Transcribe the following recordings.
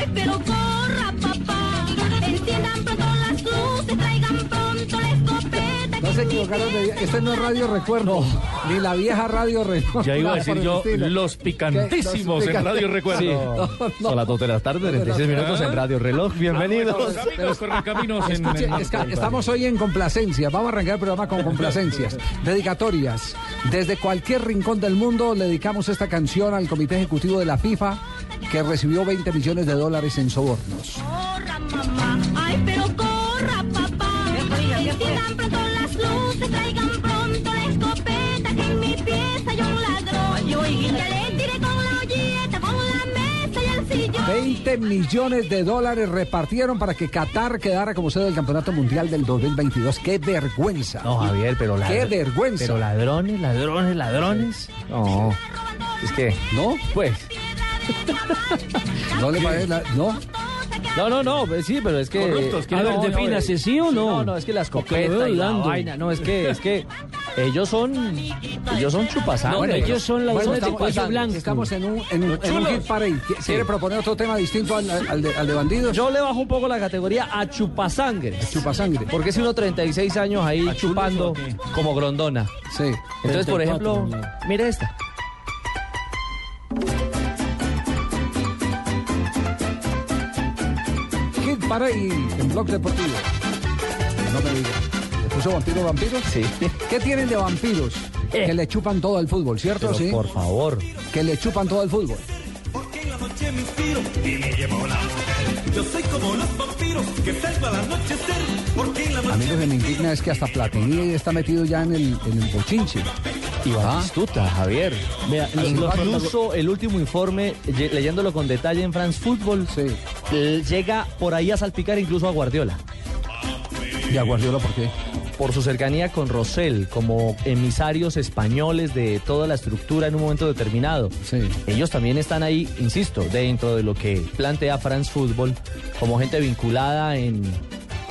Ay, pero corra, papá. Enciendan pronto las luces, traigan pronto la escopeta. No se equivocaron de Este no es Radio Recuerdo, ni la vieja Radio Recuerdo. Ya iba a decir yo, los picantísimos en Radio Recuerdo. picantes. No, no. Son las 2 de la tarde, 36 minutos en Radio Reloj. Bienvenidos. Amigos, correcaminos en- Escuche, en- es que estamos hoy en complacencia. Vamos a arrancar el programa con complacencias. Dedicatorias. Desde cualquier rincón del mundo le dedicamos esta canción al Comité Ejecutivo de la FIFA que recibió 20 millones de dólares en sobornos. Corra, mamá. Ay, pero corra, papá. Enciendan pronto las luces, traigan pronto la escopeta. Que en mi pieza hay un ladrón. Ya le tiré con la olleta, con la mesa y el sillón. 20 millones de dólares repartieron para que Qatar quedara como sede del Campeonato Mundial del 2022. ¡Qué vergüenza! No, Javier, pero la- ¡Qué vergüenza! Pero ladrones, ladrones, ladrones. No. Es que, ¿No? pues. ¿No le parece? la- ¿No? No, no, no, pues sí, pero es que. Corruptos, a ver, no, no, defínase, ¿sí o no? No, no, es que la escopeta veo y la vaina. No, es que, es que ellos son. Ellos son chupasangre. No, ellos son Bueno, ladrones de estamos, cuello blanco. estamos en un, en un, en un hit. ¿Qui- ¿Quiere proponer otro tema distinto al, al de, al de bandidos? Yo le bajo un poco la categoría a chupasangre. Chupasangre. Porque es uno 36 años ahí chupando como grondona. Sí. Entonces, por 34, ejemplo, mira. mire esta. Hit parade en Blog Deportivo. No me diga. ¿Le puso vampiro vampiro? Sí. ¿Qué tienen de vampiros? Que le chupan todo el fútbol, ¿cierto? Pero sí. por favor. Que le chupan todo el fútbol. Porque en la noche me inspiro y me llevo la mujer. Yo soy como los vampiros que salgo al anochecer. Porque en la noche Amigos, me indigna es que hasta Platini está metido ya en el, en el bochinche. Y Ah. Batistuta, Javier. Vea, los- los- Incluso el último informe, leyéndolo con detalle en France Football, Sí. llega por ahí a salpicar incluso a Guardiola. ¿Y a Guardiola por qué? Por su cercanía con Rosell, como emisarios españoles de toda la estructura en un momento determinado. Sí. Ellos también están ahí, insisto, dentro de lo que plantea France Football, como gente vinculada en,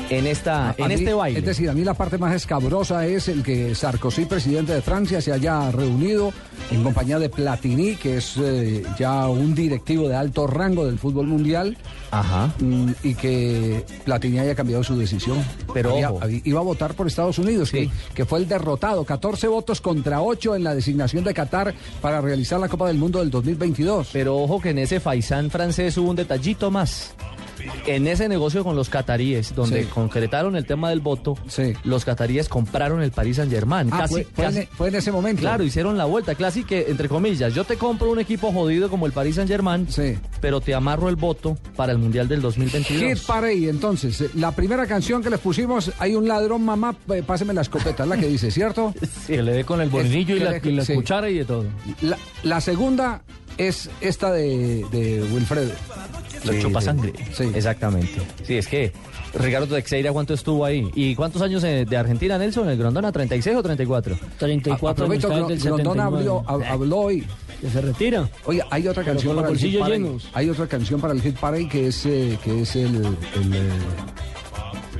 en, esta, A en mí- este baile. Es decir, a mí la parte más escabrosa es el que Sarkozy, presidente de Francia, se haya reunido en compañía de Platini, que es eh, ya un directivo de alto rango del fútbol mundial, Ajá. mm, y que Platini haya cambiado su decisión. Pero Había- ojo. iba a votar por Estados Unidos, Sí. que, que fue el derrotado, 14 votos contra 8 en la designación de Qatar para realizar la Copa del Mundo del 2022. Pero ojo que en ese faisán francés hubo un detallito más. En ese negocio con los cataríes, donde Sí. concretaron el tema del voto, Sí. los cataríes compraron el Paris Saint Germain. Ah, casi, fue, fue en, casi- fue en ese momento. Claro, hicieron la vuelta. Casi que, entre comillas, yo te compro un equipo jodido como el Paris Saint Germain, Sí. pero te amarro el voto para el Mundial del 2022. Hit Parade, entonces, la primera canción que les pusimos, hay un ladrón, mamá, páseme la escopeta, es la que dice, ¿cierto? Que le dé con el bolillo y la, le- y la sí. cuchara y de todo. La, la segunda es esta de, de Wilfredo. Los Sí, chupasangre. sí. Exactamente. Sí, es que Ricardo Teixeira, ¿cuánto estuvo ahí? ¿Y cuántos años eh, de Argentina, Nelson? ¿En el Grondona? ¿36 o 34? 34 años Aprovecho, del Gro- Grondona 79. habló, hab- habló hoy. Que se retira. Oye, hay otra Pero canción para el Hit Parade. Hay otra canción para el Hit Parade que es, eh, que es el, el, eh,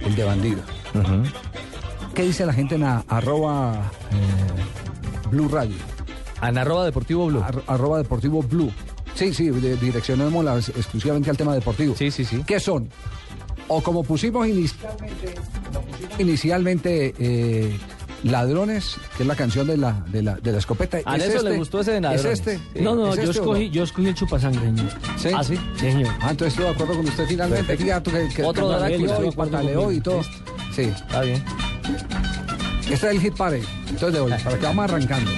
el de bandido. ¿Qué dice la gente en a- arroba eh, Blue Radio? En arroba deportivo blue. Ar- arroba deportivo blue. Sí, sí, de- direccionémoslas exclusivamente al tema deportivo. Sí, sí, sí. ¿Qué son? O como pusimos inicialmente, como pusimos inicialmente eh, Ladrones, que es la canción de la, de la, de la escopeta. A ¿Es Nelson le este? gustó ese de ¿Es Ladrones. este? Sí. No, no, ¿Es yo este escogí, yo escogí el chupasangre. señor. ¿Sí? ¿Ah, sí? Sí, señor. Ah, entonces estoy de acuerdo con usted finalmente. Perfecto. Fíjate que, que, Otro que Drácula. y pataleó y todo. Sí, Está bien. Este es el hit parade. Entonces de hoy, para que vamos arrancando.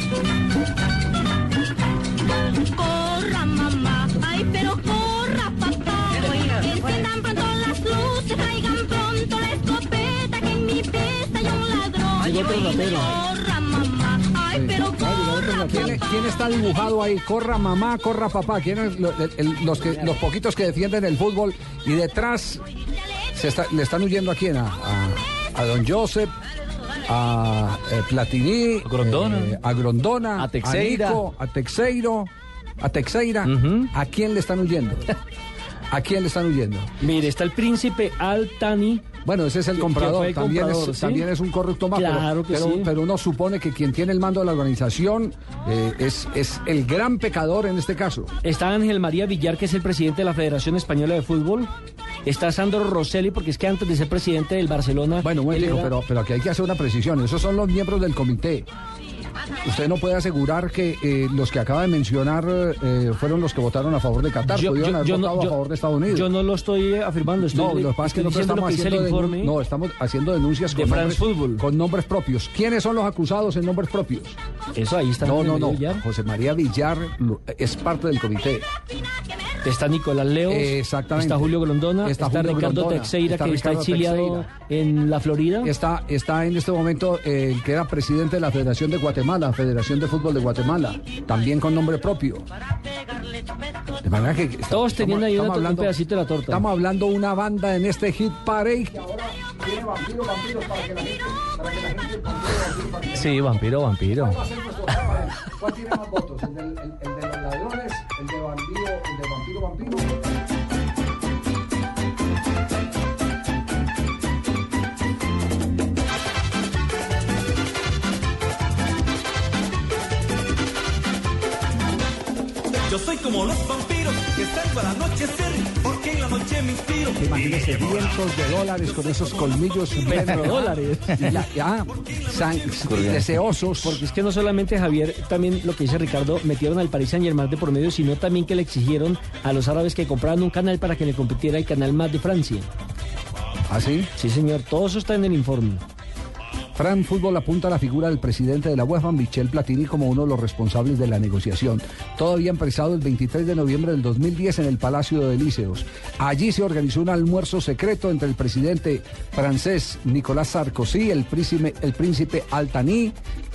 Corra, mamá, ay, pero corra, papá. Enciendan pronto las luces, traigan pronto la escopeta, que en mi pieza hay un ladrón. Llegó otro rapero. Corra, mamá, ay, pero corra, ¿Quién, papá. quién está dibujado ahí? Corra mamá, corra papá. ¿Quién es lo- el- el- los, que, los poquitos que defienden el fútbol y detrás se está- le están huyendo a quién? A, a- a don Joseph, a eh, Platini, A Grondona. eh, a Grondona, A Teixeira. Nico, a Texeiro, a Texeira. ¿A quién le están huyendo? ¿A quién le están huyendo? Mire, está el príncipe Al Thani. Bueno, ese es el Que- que comprador, el también, comprador, es, ¿sí? también es un corrupto más, pero- Claro que pero, sí. pero uno supone que quien tiene el mando de la organización eh, es, es el gran pecador en este caso. Está Ángel María Villar, que es el presidente de la Federación Española de Fútbol. Está Sandro Rosselli, porque es que antes de ser presidente del Barcelona. Bueno, momentico, era- pero, pero aquí hay que hacer una precisión. Esos son los miembros del comité. Usted no puede asegurar que eh, los que acaba de mencionar eh, fueron los que votaron a favor de Qatar. Pudieron haber votado a favor de Estados Unidos. yo no lo estoy afirmando, estoy, no, lo que pasa es que nosotros estamos que haciendo, informe. no, estamos haciendo denuncias de con France nombres, Football. con nombres propios. ¿Quiénes son los acusados en nombres propios? Eso ahí está. No, no, no. Villar. José María Villar es parte del comité. Está Nicolás Leos. Exactamente. Está Julio Grondona. Está Está, Julio Ricardo Grondona, Teixeira, está que Ricardo está exiliado en la Florida. Está, está en este momento eh, el que era presidente de la Federación de Guatemala, Federación de Fútbol de Guatemala, también con nombre propio. De manera que Todos tenían ahí estamos una- un pedacito de la torta. Estamos hablando una banda en este hit parade. que ahora tiene vampiros, vampiros para que la gente, para que la gente vampiro, vampiro, vampiro. Sí, vampiro, vampiro. ¿Cuál va a ser nuestro top parade? ¿Cuál tiene más votos? ¿El, del- el- el de los ladrones? ¿El de vampiro? ¿El de vampiro, vampiro? Yo soy como los vampiros al anochecer porque en la noche me inspiro. Imagínese cientos de dólares con esos colmillos. Ya, ya, san- deseosos. Porque es que no solamente Javier, también lo que dice Ricardo, metieron al Paris Saint Germain de por medio, sino también que le exigieron a los árabes que compraran un canal para que le competiera el canal más de Francia. ¿Así? Sí, señor, todo eso está en el informe. Fran Fútbol apunta a la figura del presidente de la UEFA, Michel Platini, como uno de los responsables de la negociación. Todo había empezado el 23 de noviembre del 2010 en el Palacio de Elíseos. Allí se organizó un almuerzo secreto entre el presidente francés Nicolás Sarkozy, el príncipe, el príncipe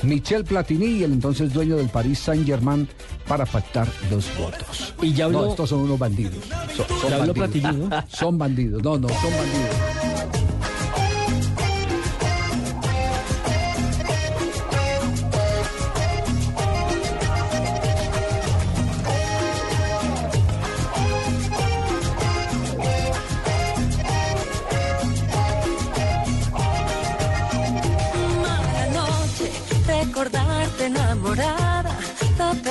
Michel Platini y el entonces dueño del Paris Saint-Germain para pactar los votos. Y ya habló- No, estos son unos bandidos. Son, son Ya habló bandidos. Platini, ¿no? Son bandidos. No, no, son bandidos.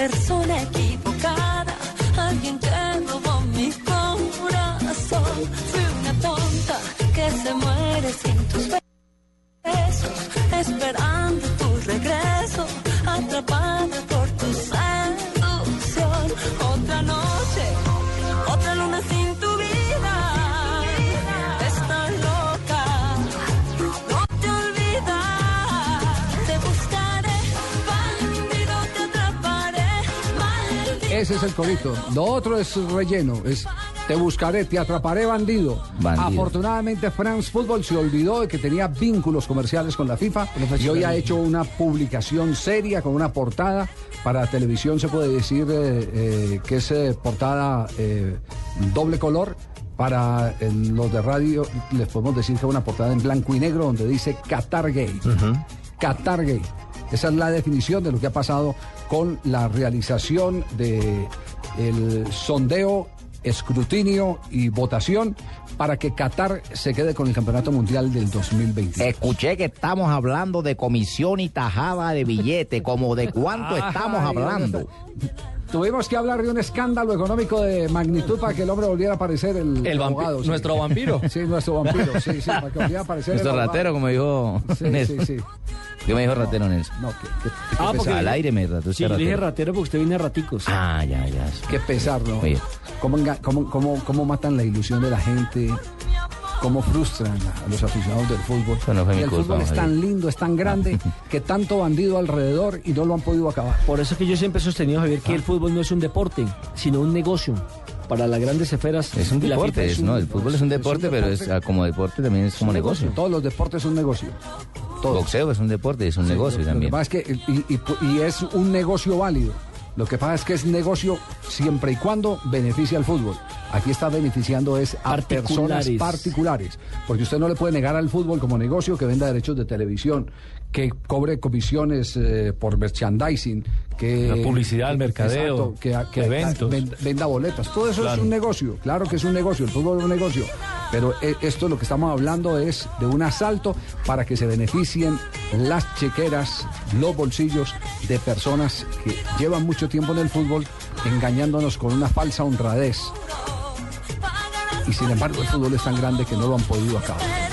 Persona equivocada, alguien que robó mi corazón. Fui una tonta que se muere sin tus besos, esperando Ese es el corito. Lo otro es relleno. Es te buscaré, te atraparé, bandido. Bandido. Afortunadamente, France Football se olvidó de que tenía vínculos comerciales con la FIFA y hoy ha hecho una publicación seria con una portada. Para televisión se puede decir eh, eh, que es eh, portada doble color. Para los de radio les podemos decir que es una portada en blanco y negro donde dice Qatar Gay. Qatar Gay. Esa es la definición de lo que ha pasado con la realización de el sondeo, escrutinio y votación para que Qatar se quede con el Campeonato Mundial del 2020. Escuché que estamos hablando de comisión y tajada de billete, como de cuánto estamos hablando. Tuvimos que hablar de un escándalo económico de magnitud para que el hombre volviera a aparecer el, El vampi- abogado, sí. nuestro vampiro. Sí, nuestro vampiro, sí, sí, para que volviera a aparecer Nuestro el ratero, como dijo Sí, sí, Nelson. sí. ¿Qué me dijo ratero Nelson? No, qué Ah, porque- Al aire me rató Sí, usted yo dije ratero. ratero porque usted viene a raticos. Ah, ya, ya. qué pesar, ¿no? Oye. ¿Cómo, cómo, cómo, cómo matan la ilusión de la gente? ¿Cómo frustran a, los aficionados del fútbol? Eso no fue Y mi el culpa, fútbol es tan lindo, es tan grande, que tanto bandido alrededor y no lo han podido acabar. Por eso es que yo siempre he sostenido, Javier, Ah. que el fútbol no es un deporte, sino un negocio. Para las grandes esferas. Es un la deporte, FIFA es, un- ¿no? El fútbol es un deporte, pero es, deporte. ah, como deporte también es como negocio. Todos los deportes son negocio. Todos. Boxeo es un deporte, es un Sí, negocio lo- lo también. que pasa es que, y, y- y es un negocio válido. Lo que pasa es que es negocio siempre y cuando beneficia al fútbol. Aquí está beneficiando es a personas Particulares. Porque usted no le puede negar al fútbol como negocio que venda derechos de televisión, que cobre comisiones eh, por merchandising, que... La publicidad, el mercadeo, Exacto, que, que eventos. venda, venda boletas. Todo eso es un negocio. Claro que es un negocio. El fútbol es un negocio. Pero eh, esto lo que estamos hablando es de un asalto para que se beneficien las chequeras, los bolsillos de personas que llevan mucho tiempo en el fútbol engañándonos con una falsa honradez. Y sin embargo el fútbol es tan grande que no lo han podido acabar.